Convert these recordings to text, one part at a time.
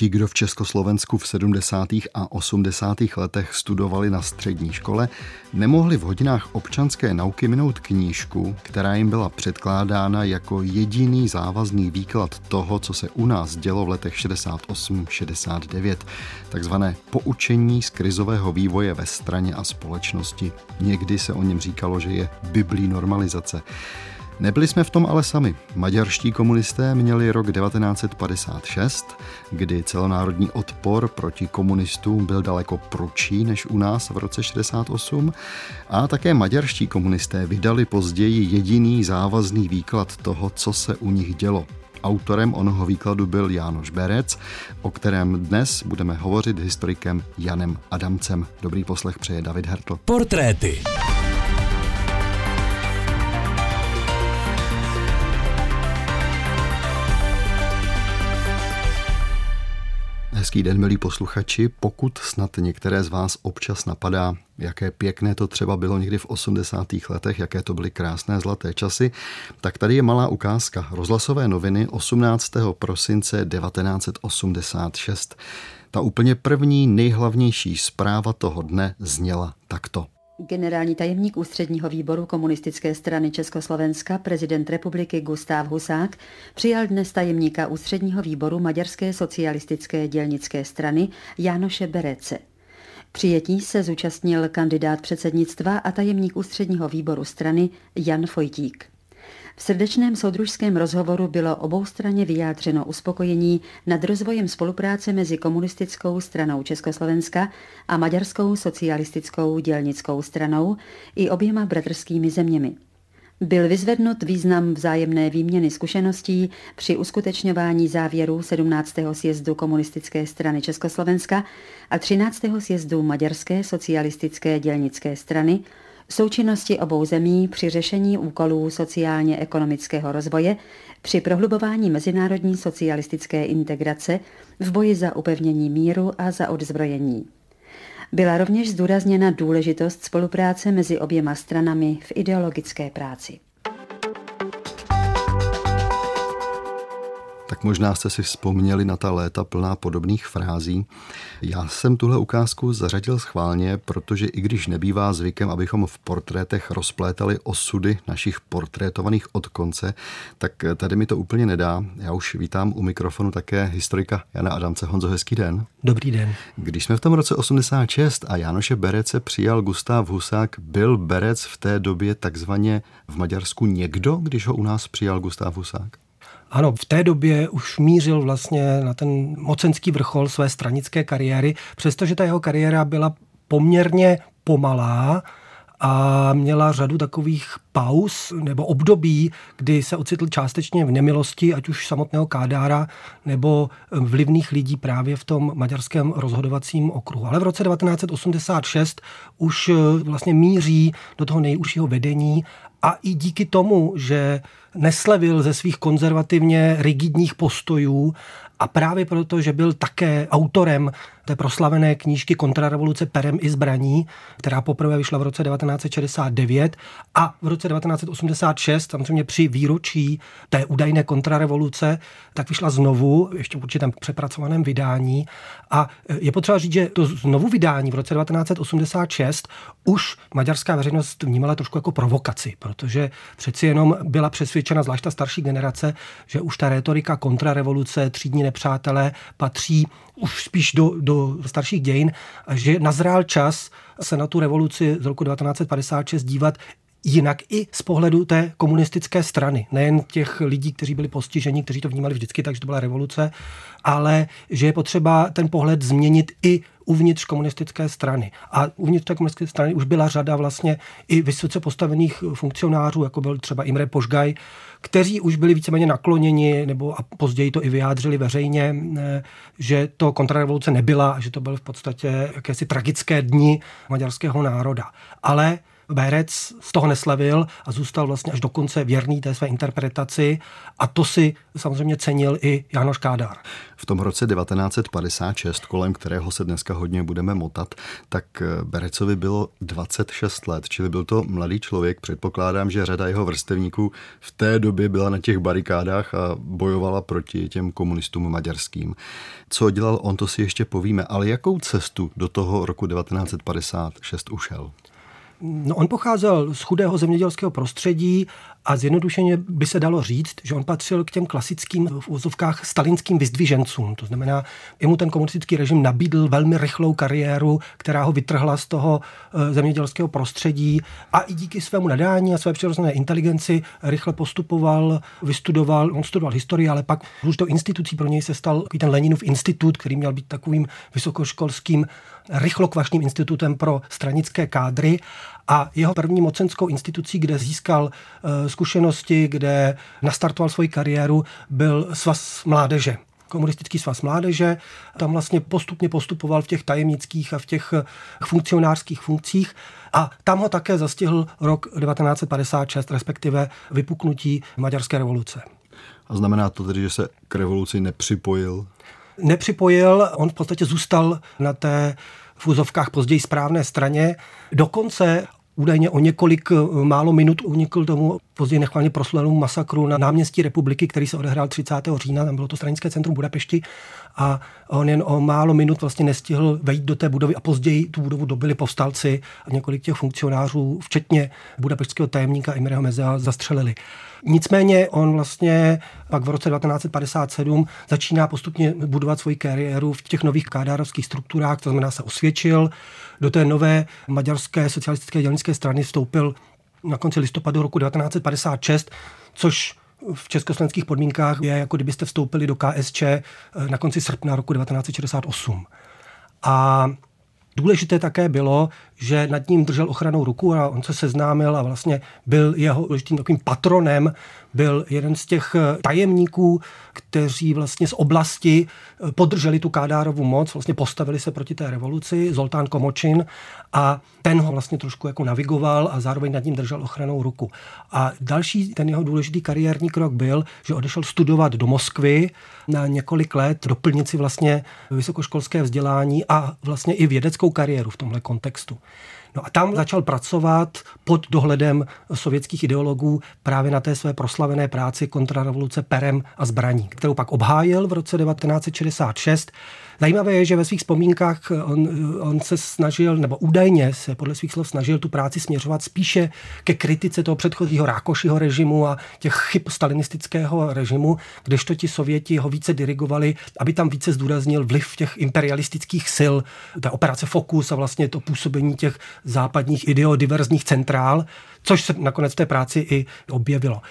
Ti, kdo v Československu v 70. a 80. letech studovali na střední škole, nemohli v hodinách občanské nauky minout knížku, která jim byla předkládána jako jediný závazný výklad toho, co se u nás dělo v letech 68-69, takzvané poučení z krizového vývoje ve straně a společnosti. Někdy se o něm říkalo, že je biblí normalizace. Nebyli jsme v tom ale sami. Maďarští komunisté měli rok 1956, kdy celonárodní odpor proti komunistům byl daleko prudší než u nás v roce 68 a také maďarští komunisté vydali později jediný závazný výklad toho, co se u nich dělo. Autorem onoho výkladu byl Jánoš Berec, o kterém dnes budeme hovořit historikem Janem Adamcem. Dobrý poslech přeje David Hertl. Portréty. Hezký den, milí posluchači. Pokud snad některé z vás občas napadá, jaké pěkné to třeba bylo někdy v 80. letech, jaké to byly krásné zlaté časy, tak tady je malá ukázka. Rozhlasové noviny 18. prosince 1986. Ta úplně první nejhlavnější zpráva toho dne zněla takto. Generální tajemník ústředního výboru komunistické strany Československa, prezident republiky Gustáv Husák, přijal dnes tajemníka ústředního výboru Maďarské socialistické dělnické strany Jánoše Berece. Přijetí se zúčastnil kandidát předsednictva a tajemník ústředního výboru strany Jan Fojtík. V srdečném soudružském rozhovoru bylo oboustranně vyjádřeno uspokojení nad rozvojem spolupráce mezi komunistickou stranou Československa a maďarskou socialistickou dělnickou stranou i oběma bratrskými zeměmi. Byl vyzvednut význam vzájemné výměny zkušeností při uskutečňování závěrů 17. sjezdu komunistické strany Československa a 13. sjezdu Maďarské socialistické dělnické strany součinnosti obou zemí při řešení úkolů sociálně-ekonomického rozvoje, při prohlubování mezinárodní socialistické integrace, v boji za upevnění míru a za odzbrojení. Byla rovněž zdůrazněna důležitost spolupráce mezi oběma stranami v ideologické práci. Tak možná jste si vzpomněli na ta léta plná podobných frází. Já jsem tuhle ukázku zařadil schválně, protože i když nebývá zvykem, abychom v portrétech rozplétali osudy našich portrétovaných od konce, tak tady mi to úplně nedá. Já už vítám u mikrofonu také historika Jana Adamce. Honzo, hezký den. Dobrý den. Když jsme v tom roce 86 a Janoše Berece přijal Gustav Husák, byl Berec v té době takzvaně v Maďarsku někdo, když ho u nás přijal Gustav Husák? Ano, v té době už mířil vlastně na ten mocenský vrchol své stranické kariéry, přestože ta jeho kariéra byla poměrně pomalá, a měla řadu takových pauz nebo období, kdy se ocitl částečně v nemilosti, ať už samotného Kádára nebo vlivných lidí právě v tom maďarském rozhodovacím okruhu. Ale v roce 1986 už vlastně míří do toho nejužšího vedení a i díky tomu, že neslevil ze svých konzervativně rigidních postojů a právě proto, že byl také autorem té proslavené knížky Kontrarevoluce perem i zbraní, která poprvé vyšla v roce 1969 a v roce 1986, samozřejmě při výročí té údajné kontrarevoluce, tak vyšla znovu, ještě v určitém přepracovaném vydání. A je potřeba říct, že to znovu vydání v roce 1986 už maďarská veřejnost vnímala trošku jako provokaci, protože přeci jenom byla přesvědčena, zvlášť ta starší generace, že už ta retorika kontrarevoluce, třídní nepřátelé patří už spíš do, do starších dějin, že nazrál čas se na tu revoluci z roku 1956 dívat jinak i z pohledu té komunistické strany. Nejen těch lidí, kteří byli postiženi, kteří to vnímali vždycky takže to byla revoluce, ale že je potřeba ten pohled změnit i uvnitř komunistické strany. A uvnitř té komunistické strany už byla řada vlastně i vysoce postavených funkcionářů, jako byl třeba Imre Požgaj, kteří už byli víceméně nakloněni, nebo a později to i vyjádřili veřejně, eh, že to kontrarevoluce nebyla, že to byl v podstatě jakési tragické dni maďarského národa. Ale Berec z toho neslevil a zůstal vlastně až do konce věrný té své interpretaci a to si samozřejmě cenil i Janoš Kádár. V tom roce 1956, kolem kterého se dneska hodně budeme motat, tak Berecovi bylo 26 let, čili byl to mladý člověk. Předpokládám, že řada jeho vrstevníků v té době byla na těch barikádách a bojovala proti těm komunistům maďarským. Co dělal on, to si ještě povíme, ale jakou cestu do toho roku 1956 ušel? No, on pocházel z chudého zemědělského prostředí a zjednodušeně by se dalo říct, že on patřil k těm klasickým v úzovkách stalinským vyzdvižencům. To znamená, jemu ten komunistický režim nabídl velmi rychlou kariéru, která ho vytrhla z toho eh, zemědělského prostředí a i díky svému nadání a své přirozené inteligenci rychle postupoval, vystudoval, on studoval historii, ale pak už do institucí pro něj se stal ten Leninův institut, který měl být takovým vysokoškolským rychlokvašným institutem pro stranické kádry a jeho první mocenskou institucí, kde získal eh, zkušenosti, kde nastartoval svoji kariéru, byl svaz mládeže komunistický svaz mládeže. Tam vlastně postupně postupoval v těch tajemnických a v těch eh, funkcionářských funkcích. A tam ho také zastihl rok 1956, respektive vypuknutí maďarské revoluce. A znamená to tedy, že se k revoluci nepřipojil? Nepřipojil, on v podstatě zůstal na té v úzovkách později správné straně. Dokonce údajně o několik eh, málo minut unikl tomu později nechvalně proslenému masakru na náměstí republiky, který se odehrál 30. října, tam bylo to stranické centrum Budapešti a on jen o málo minut vlastně nestihl vejít do té budovy a později tu budovu dobili povstalci a několik těch funkcionářů, včetně budapeštského tajemníka Imreho Mezea, zastřelili. Nicméně on vlastně pak v roce 1957 začíná postupně budovat svoji kariéru v těch nových kádárovských strukturách, to znamená se osvědčil. Do té nové maďarské socialistické dělnické strany vstoupil na konci listopadu roku 1956, což v československých podmínkách je jako kdybyste vstoupili do KSČ eh, na konci srpna roku 1968. A Důležité také bylo, že nad ním držel ochranou ruku a on se seznámil a vlastně byl jeho důležitým takovým patronem, byl jeden z těch eh, tajemníků, kteří vlastně z oblasti eh, podrželi tu Kádárovu moc, vlastně postavili se proti té revoluci, Zoltán Komočin a ten ho vlastně trošku jako navigoval a zároveň nad ním držel ochranou ruku. A další ten jeho důležitý kariérní krok byl, že odešel studovat do Moskvy na několik let, doplnit si vlastně vysokoškolské vzdělání a vlastně i vědeckou kariéru v tomhle kontextu. No a tam začal pracovat pod dohledem sovětských ideologů právě na té své proslavené práci kontrarevoluce perem a zbraní, kterou pak obhájil v roce 1966 Zajímavé je, že ve svých vzpomínkách on, on se snažil, nebo údajně se podle svých slov snažil tu práci směřovat spíše ke kritice toho předchozího Rákošiho režimu a těch chyb stalinistického režimu, kdežto ti Sověti ho více dirigovali, aby tam více zdůraznil vliv těch imperialistických sil, té operace Fokus a vlastně to působení těch západních ideodiverzních centrál, což se nakonec v té práci i objevilo.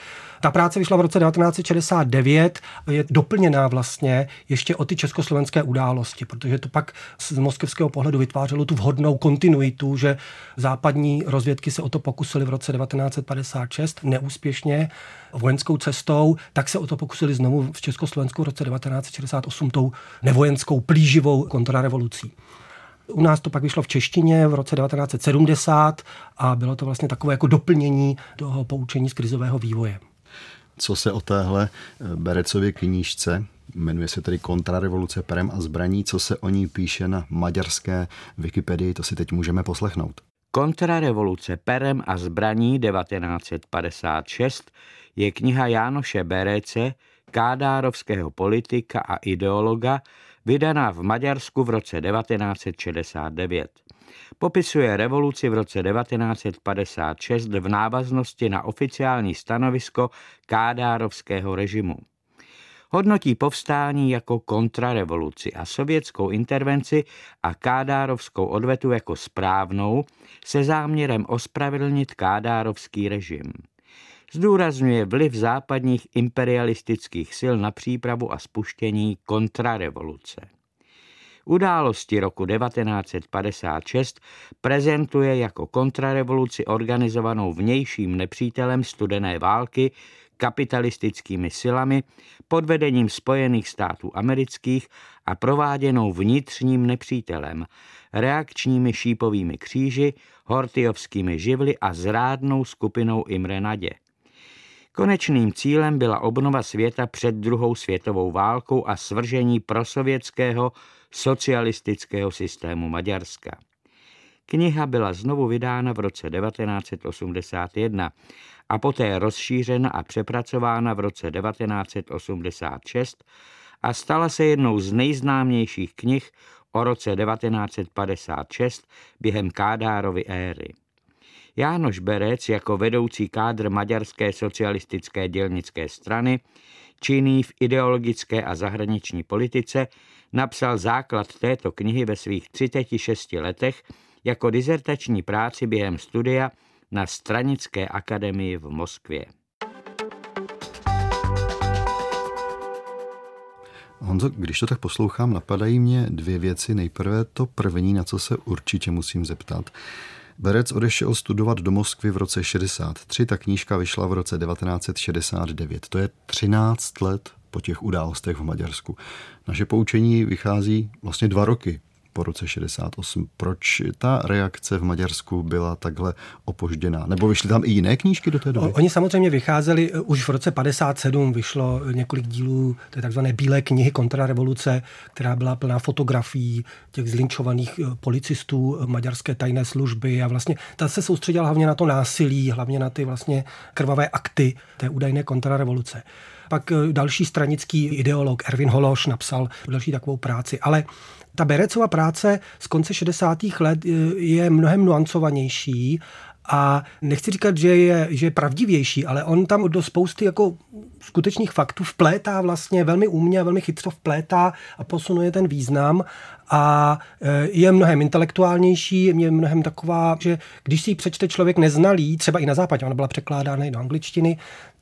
Ta práce vyšla v roce 1969, je doplněná vlastně ještě o ty československé události, protože to pak z moskevského pohledu vytvářelo tu vhodnou kontinuitu, že západní rozvědky se o to pokusili v roce 1956 neúspěšně vojenskou cestou, tak se o to pokusili znovu v Československu v roce 1968 tou nevojenskou plíživou kontrarevolucí. U nás to pak vyšlo v češtině v roce 1970 a bylo to vlastně takové jako doplnění toho poučení z krizového vývoje co se o téhle eh, Berecově knížce, jmenuje se tedy Kontrarevoluce perem a zbraní, co se o ní píše na maďarské Wikipedii, to si teď můžeme poslechnout. Kontrarevoluce perem a zbraní 1956 je kniha Jánoše Berece, kádárovského politika a ideologa, vydaná v Maďarsku v roce 1969 popisuje revoluci v roce 1956 v návaznosti na oficiální stanovisko kádárovského režimu. Hodnotí povstání jako kontrarevoluci a sovětskou intervenci a kádárovskou odvetu jako správnou se záměrem ospravedlnit kádárovský režim. Zdůrazňuje vliv západních imperialistických sil na přípravu a spuštění kontrarevoluce. Události roku 1956 prezentuje jako kontrarevoluci organizovanou vnějším nepřítelem studené války kapitalistickými silami pod vedením Spojených států amerických a prováděnou vnitřním nepřítelem, reakčními šípovými kříži, hortiovskými živly a zrádnou skupinou Imre Nadě. Konečným cílem byla obnova světa před druhou světovou válkou a svržení prosovětského socialistického systému Maďarska. Kniha byla znovu vydána v roce 1981 a poté rozšířena a přepracována v roce 1986 a stala se jednou z nejznámějších knih o roce 1956 během Kádárovy éry. Jánoš Berec jako vedoucí kádr Maďarské socialistické dělnické strany, činný v ideologické a zahraniční politice, napsal základ této knihy ve svých 36 letech jako dizertační práci během studia na Stranické akademii v Moskvě. Honzo, když to tak poslouchám, napadají mě dvě věci. Nejprve to první, na co se určitě musím zeptat. Berec odešel studovat do Moskvy v roce 63, ta knížka vyšla v roce 1969. To je 13 let po těch událostech v Maďarsku. Naše poučení vychází vlastně dva roky po roce 68. Proč ta reakce v Maďarsku byla takhle opožděná? Nebo vyšly tam i jiné knížky do té doby? Oni samozřejmě vycházeli, eh, už v roce 57 vyšlo několik dílů té takzvané Bílé knihy kontrarevoluce, která byla plná fotografií těch zlinčovaných eh, policistů maďarské tajné služby a vlastně ta se soustředila hlavně na to násilí, hlavně na ty vlastně krvavé akty té údajné kontrarevoluce. Pak další stranický ideolog Erwin Hološ napsal další takovou práci. Ale ta Berecova práce z konce 60. let e, je mnohem nuancovanější a nechci říkat, že je, že je pravdivější, ale on tam do spousty jako skutečných faktů vplétá vlastně velmi úmě a velmi chytře vplétá a posunuje ten význam a e, je mnohem intelektuálnější, je mnohem taková, že když si ji přečte člověk neznalý, třeba i na západě, ona byla překládána i do angličtiny,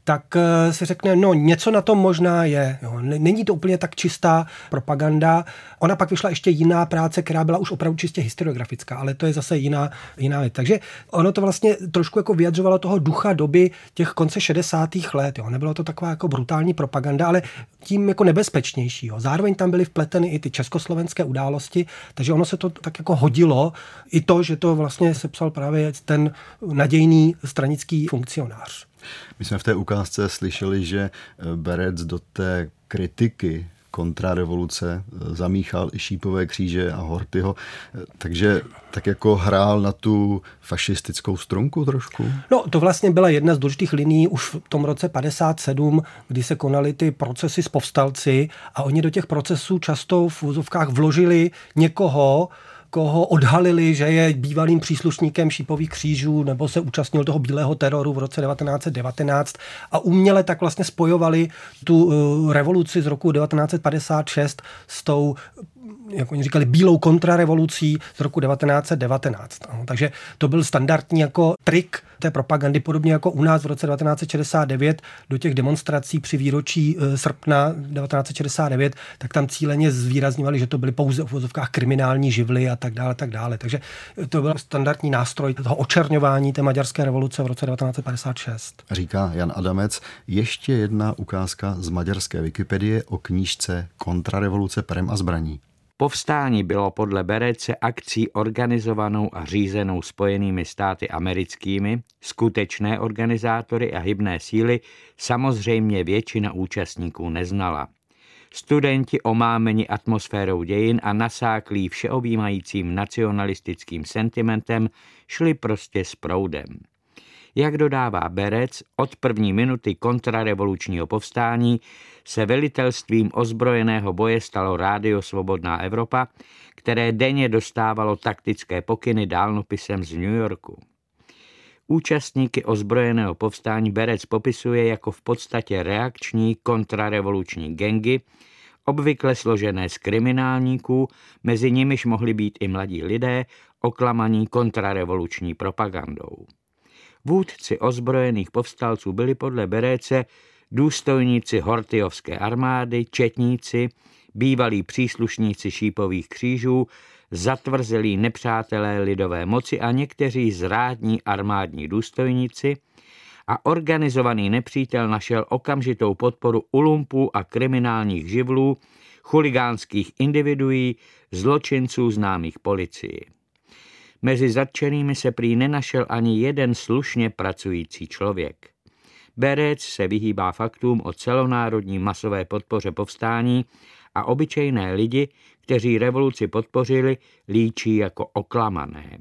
tak eh, se řekne, no něco na tom možná je. Jo. Není to úplně tak čistá propaganda. Ona pak vyšla ještě jiná práce, která byla už opravdu čistě historiografická, ale to je zase jiná, jiná věc. Takže ono to vlastně trošku jako vyjadřovalo toho ducha doby těch konce 60. let. Jo. Nebylo to taková jako brutální propaganda, ale tím jako nebezpečnější. Jo. Zároveň tam byly vpleteny i ty československé události, takže ono se to tak jako hodilo. I to, že to vlastně sepsal právě ten nadějný stranický funkcionář. My jsme v té ukázce slyšeli, že eh, Berec do té kritiky kontrarevoluce eh, zamíchal i šípové kříže a Hortyho, eh, takže tak jako hrál na tu fašistickou strunku trošku? No, to vlastně byla jedna z důležitých liní už v tom roce 57, kdy se konaly ty procesy s povstalci a oni do těch procesů často v úzovkách vložili někoho, koho odhalili, že je bývalým příslušníkem šípových křížů nebo se účastnil toho bílého teroru v roce 1919 a uměle tak vlastně spojovali tu eh, revoluci z roku 1956 s tou jak oni říkali, bílou kontrarevolucí z roku 1919. No, takže to byl standardní jako trik té propagandy, podobně jako u nás v roce 1969 do těch demonstrací při výročí e, srpna 1969, tak tam cíleně zvýrazňovali, že to byly pouze v vozovkách kriminální živly a tak dále, tak dále. Takže to byl standardní nástroj toho očerňování té maďarské revoluce v roce 1956. Říká Jan Adamec. Ještě jedna ukázka z maďarské Wikipedie o knížce Kontrarevoluce perem a zbraní. Povstání bylo podle Berece akcí organizovanou a řízenou spojenými státy americkými, skutečné organizátory a hybné síly samozřejmě většina účastníků neznala. Studenti omámeni atmosférou dějin a nasáklí všeobjímajícím nacionalistickým sentimentem šli prostě s proudem. Jak dodává Berec, od první minuty kontrarevolučního povstání se velitelstvím ozbrojeného boje stalo Rádio Svobodná Evropa, které denně dostávalo taktické pokyny dálnopisem z New Yorku. Účastníky ozbrojeného povstání Berec popisuje jako v podstatě reakční kontrarevoluční gengy, obvykle složené z kriminálníků, mezi nimiž mohli být i mladí lidé, oklamaní kontrarevoluční propagandou. Vůdci ozbrojených povstalců byli podle Beréce důstojníci Hortyovské armády, četníci, bývalí příslušníci šípových křížů, zatvrzelí nepřátelé lidové moci a někteří zrádní armádní důstojníci a organizovaný nepřítel našel okamžitou podporu ulumpů a kriminálních živlů, chuligánských individuí, zločinců známých policii. Mezi zatčenými se prý nenašel ani jeden slušně pracující člověk. Berec se vyhýbá faktům o celonárodní masové podpoře povstání a obyčejné lidi, kteří revoluci podpořili, líčí jako oklamané.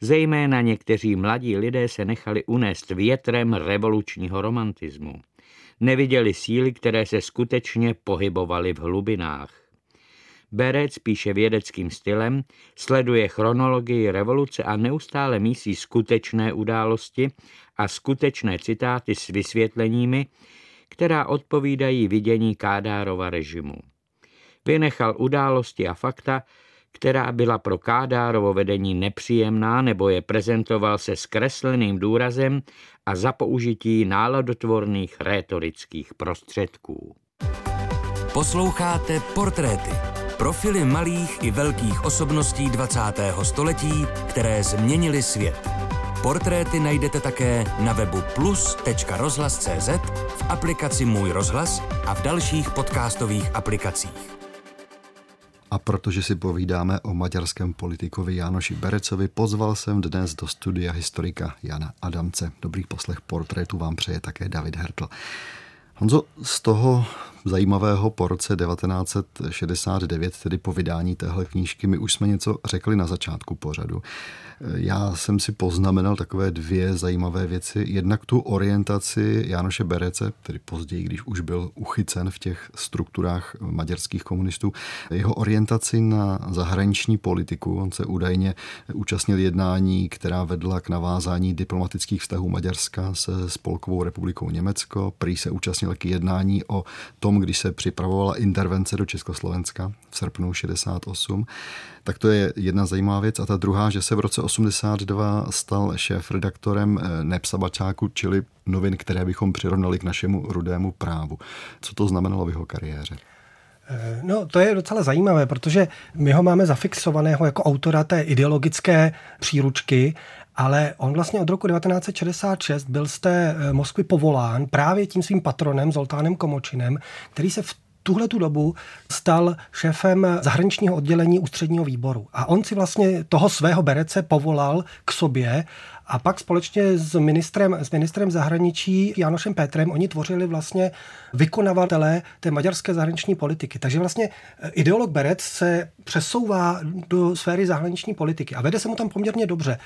Zejména někteří mladí lidé se nechali unést větrem revolučního romantismu. Neviděli síly, které se skutečně pohybovaly v hlubinách. Berec píše vědeckým stylem, sleduje chronologii revoluce a neustále mísí skutečné události a skutečné citáty s vysvětleními, která odpovídají vidění Kádárova režimu. Vynechal události a fakta, která byla pro Kádárovo vedení nepříjemná nebo je prezentoval se zkresleným důrazem a za použití náladotvorných rétorických prostředků. Posloucháte portréty. Profily malých i velkých osobností 20. století, které změnily svět. Portréty najdete také na webu plus.rozhlas.cz, v aplikaci Můj rozhlas a v dalších podcastových aplikacích. A protože si povídáme o maďarském politikovi Jánoši Berecovi, pozval jsem dnes do studia historika Jana Adamce. Dobrý poslech portrétu vám přeje také David Hertl. Honzo, z toho zajímavého po roce 1969, tedy po vydání téhle knížky, my už jsme něco řekli na začátku pořadu. Já jsem si poznamenal takové dvě zajímavé věci. Jednak tu orientaci Jánoše Berece, tedy později, když už byl uchycen v těch strukturách maďarských komunistů, jeho orientaci na zahraniční politiku. On se údajně účastnil jednání, která vedla k navázání diplomatických vztahů Maďarska se Spolkovou republikou Německo. Prý se účastnil k jednání o tom, když se připravovala intervence do Československa v srpnu 68. Tak to je jedna zajímavá věc. A ta druhá, že se v roce 82 stal šéf-redaktorem eh, Nepsabačáku, čili novin, které bychom přirovnali k našemu rudému právu. Co to znamenalo v jeho kariéře? Eh, no, to je docela zajímavé, protože my ho máme zafixovaného jako autora té ideologické příručky, ale on vlastně od roku 1966 byl z té eh, Moskvy povolán právě tím svým patronem Zoltánem Komočinem, který se v tuhle tu dobu stal šéfem zahraničního oddělení ústředního výboru. A on si vlastně toho svého berece povolal k sobě a pak společně s ministrem, s ministrem zahraničí Janošem Petrem oni tvořili vlastně vykonavatele té maďarské zahraniční politiky. Takže vlastně eh, ideolog Berec se přesouvá do sféry zahraniční politiky a vede se mu tam poměrně dobře.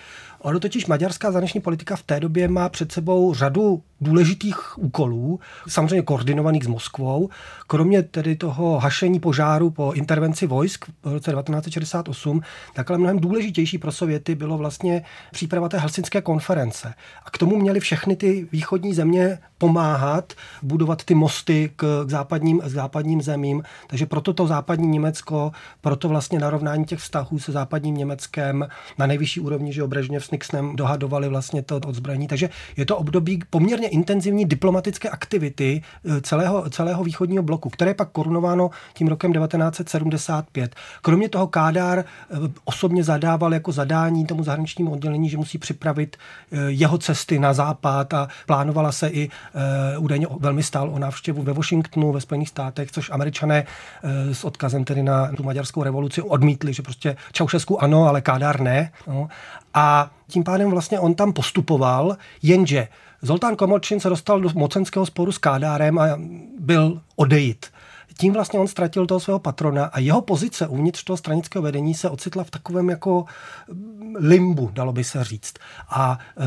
Ono totiž maďarská zahraniční politika v té době má před sebou řadu důležitých úkolů, samozřejmě koordinovaných s Moskvou. Kromě tedy toho hašení požáru po intervenci vojsk v roce 1968, tak ale mnohem důležitější pro Sověty bylo vlastně příprava té helsinské konference. A k tomu měly všechny ty východní země pomáhat budovat ty mosty k, k, západním, k západním zemím. Takže proto to západní Německo, proto vlastně narovnání těch vztahů se západním Německem na nejvyšší úrovni, že obrežně Nixonem dohadovali vlastně to odzbrojení. Takže je to období poměrně intenzivní diplomatické aktivity eh, celého, celého východního bloku, které je pak korunováno tím rokem 1975. Kromě toho Kádár eh, osobně zadával jako zadání tomu zahraničnímu oddělení, že musí připravit eh, jeho cesty na západ a plánovala se i údajně velmi stál o návštěvu ve Washingtonu, ve Spojených státech, což američané s odkazem tedy na tu maďarskou revoluci odmítli, že prostě Čaušesku ano, ale Kádár ne. No. A tím pádem vlastně on tam postupoval, jenže Zoltán Komorčin se dostal do mocenského sporu s Kádárem a byl odejít tím vlastně on ztratil toho svého patrona a jeho pozice uvnitř toho stranického vedení se ocitla v takovém jako limbu, dalo by se říct. A e,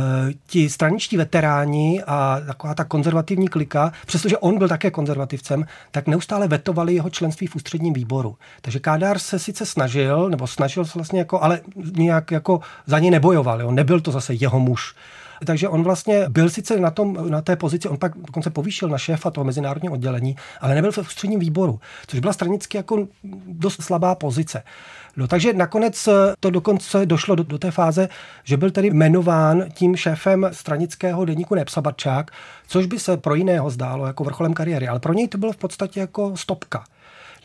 ti straničtí veteráni a taková ta konzervativní klika, přestože on byl také konzervativcem, tak neustále vetovali jeho členství v ústředním výboru. Takže Kádár se sice snažil, nebo snažil se vlastně jako, ale nějak jako za něj nebojoval, jo? nebyl to zase jeho muž. Takže on vlastně byl sice na, tom, na té pozici, on pak dokonce povýšil na šéfa toho mezinárodního oddělení, ale nebyl v ústředním výboru, což byla stranicky jako dost slabá pozice. No, takže nakonec to dokonce došlo do, do té fáze, že byl tedy jmenován tím šéfem stranického deníku Nepsabarčák, což by se pro jiného zdálo jako vrcholem kariéry, ale pro něj to bylo v podstatě jako stopka.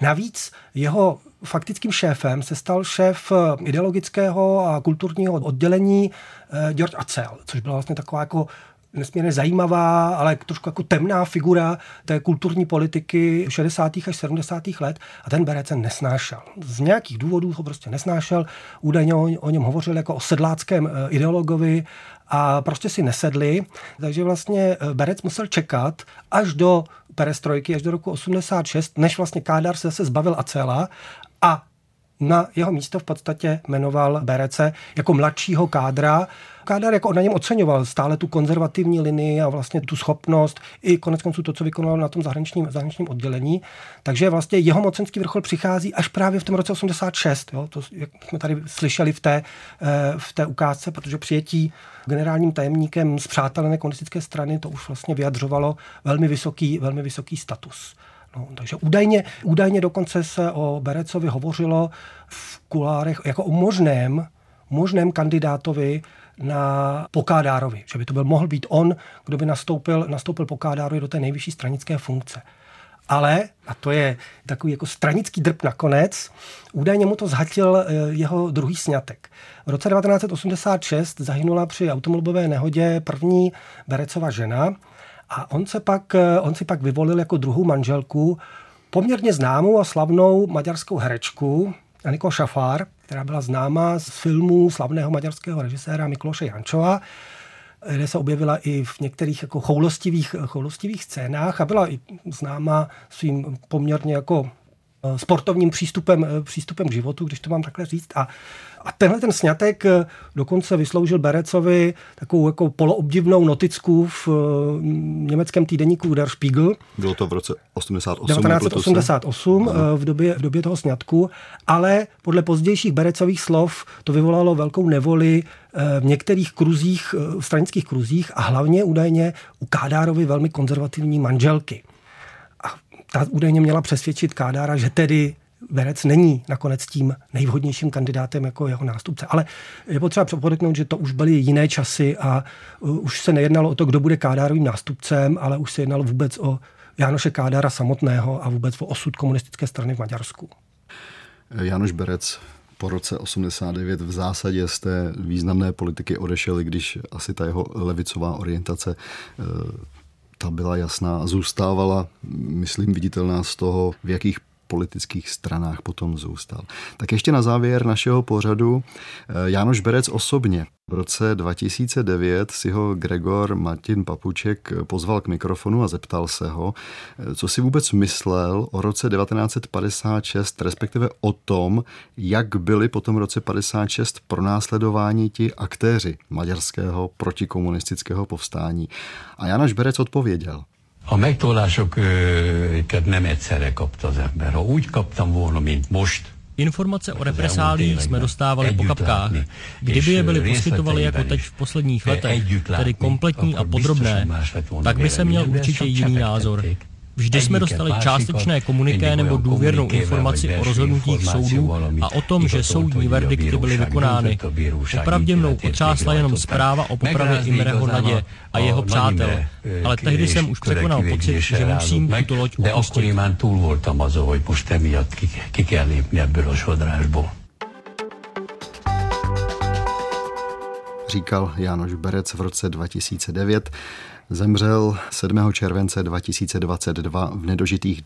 Navíc jeho faktickým šéfem se stal šéf ideologického a kulturního oddělení eh, George Acel, což byla vlastně taková jako nesmírně zajímavá, ale trošku jako temná figura té kulturní politiky 60. až 70. let a ten Berec se nesnášel. Z nějakých důvodů ho prostě nesnášel. Údajně o, o něm hovořil jako o sedláckém eh, ideologovi a prostě si nesedli. Takže vlastně eh, Berec musel čekat až do perestrojky, až do roku 86, než vlastně Kádar se zase zbavil Acela a na jeho místo v podstatě jmenoval Berece jako mladšího kádra. Kádar jako na něm oceňoval stále tu konzervativní linii a vlastně tu schopnost i konec konců to, co vykonal na tom zahraničním, zahraničním oddělení. Takže vlastně jeho mocenský vrchol přichází až právě v tom roce 86. Jo? To, jak jsme tady slyšeli v té, eh, v té ukázce, protože přijetí generálním tajemníkem z přátelené komunistické strany to už vlastně vyjadřovalo velmi vysoký, velmi vysoký status. No, takže údajně, údajně dokonce se o Berecovi hovořilo v kulárech jako o možném, možném kandidátovi na Pokádárovi, že by to byl mohl být on, kdo by nastoupil, nastoupil Pokádárovi do té nejvyšší stranické funkce. Ale, a to je takový jako stranický drb nakonec, údajně mu to zhatil eh, jeho druhý snětek. V roce 1986 zahynula při automobilové nehodě první Berecova žena, a on, se pak, eh, on si pak vyvolil jako druhou manželku poměrně známou a slavnou maďarskou herečku, Aniko Šafár, která byla známá z filmů slavného maďarského režiséra Mikloše Jančova, kde se objevila i v některých jako choulostivých, choulostivých scénách a byla i známá svým poměrně jako sportovním přístupem, eh, přístupem k životu, když to mám takhle říct. A a tenhle ten snětek eh, dokonce vysloužil Berecovi takovou jako poloobdivnou noticku v eh, německém týdeníku Der Spiegel. Bylo to v roce 88. 1988 eh, v době, v době toho sňatku, ale podle pozdějších Berecových slov to vyvolalo velkou nevoli v některých kruzích, v stranických kruzích a hlavně údajně u Kádárovi velmi konzervativní manželky. Ta údajně měla přesvědčit Kádára, že tedy Berec není nakonec tím nejvhodnějším kandidátem jako jeho nástupce. Ale je potřeba podotknout, že to už byly jiné časy a uh, už se nejednalo o to, kdo bude Kádárovým nástupcem, ale už se jednalo vůbec o Jánoše Kádára samotného a vůbec o osud komunistické strany v Maďarsku. Janoš Berec po roce 89 v zásadě z té významné politiky odešel, když asi ta jeho levicová orientace uh, ta byla jasná a zůstávala, myslím, viditelná z toho, v jakých politických stranách potom zůstal. Tak ještě na závěr našeho pořadu eh, Jánoš Berec osobně. V roce 2009 si ho Gregor Martin Papuček pozval k mikrofonu a zeptal se ho, eh, co si vůbec myslel o roce 1956, respektive o tom, jak byli po tom roce 56 pronásledováni ti aktéři maďarského protikomunistického povstání. A Jánoš Berec odpověděl. A megtolásokat nem egyszerre kapta az ember. Ha úgy kaptam volna, mint most, Informace o represálích jsme dostávali po kapkách. Kdyby je byly poskytovali jako teď v posledních letech, tedy kompletní a podrobné, tak by se měl určitě jiný názor. Vždy jsme dostali částečné komuniké nebo důvěrnou informaci o rozhodnutích soudů a o tom, že soudní verdikty byly vykonány. Popravdě mnou otřásla jenom zpráva o popravě Imreho Nadě a jeho přátel, ale tehdy jsem už překonal pocit, že musím tuto loď opustit. Říkal Jánoš Berec v roce 2009. Zemřel 7. července 2022 v nedožitých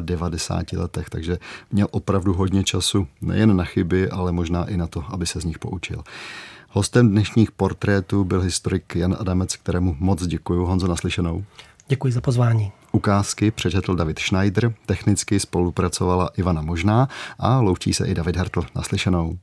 92 letech, takže měl opravdu hodně času nejen na chyby, ale možná i na to, aby se z nich poučil. Hostem dnešních portrétů byl historik Jan Adamec, kterému moc děkuji. Honzo, naslyšenou. Děkuji za pozvání. Ukázky přečetl David Schneider, technicky spolupracovala Ivana Možná a loučí se i David Hartl. Naslyšenou.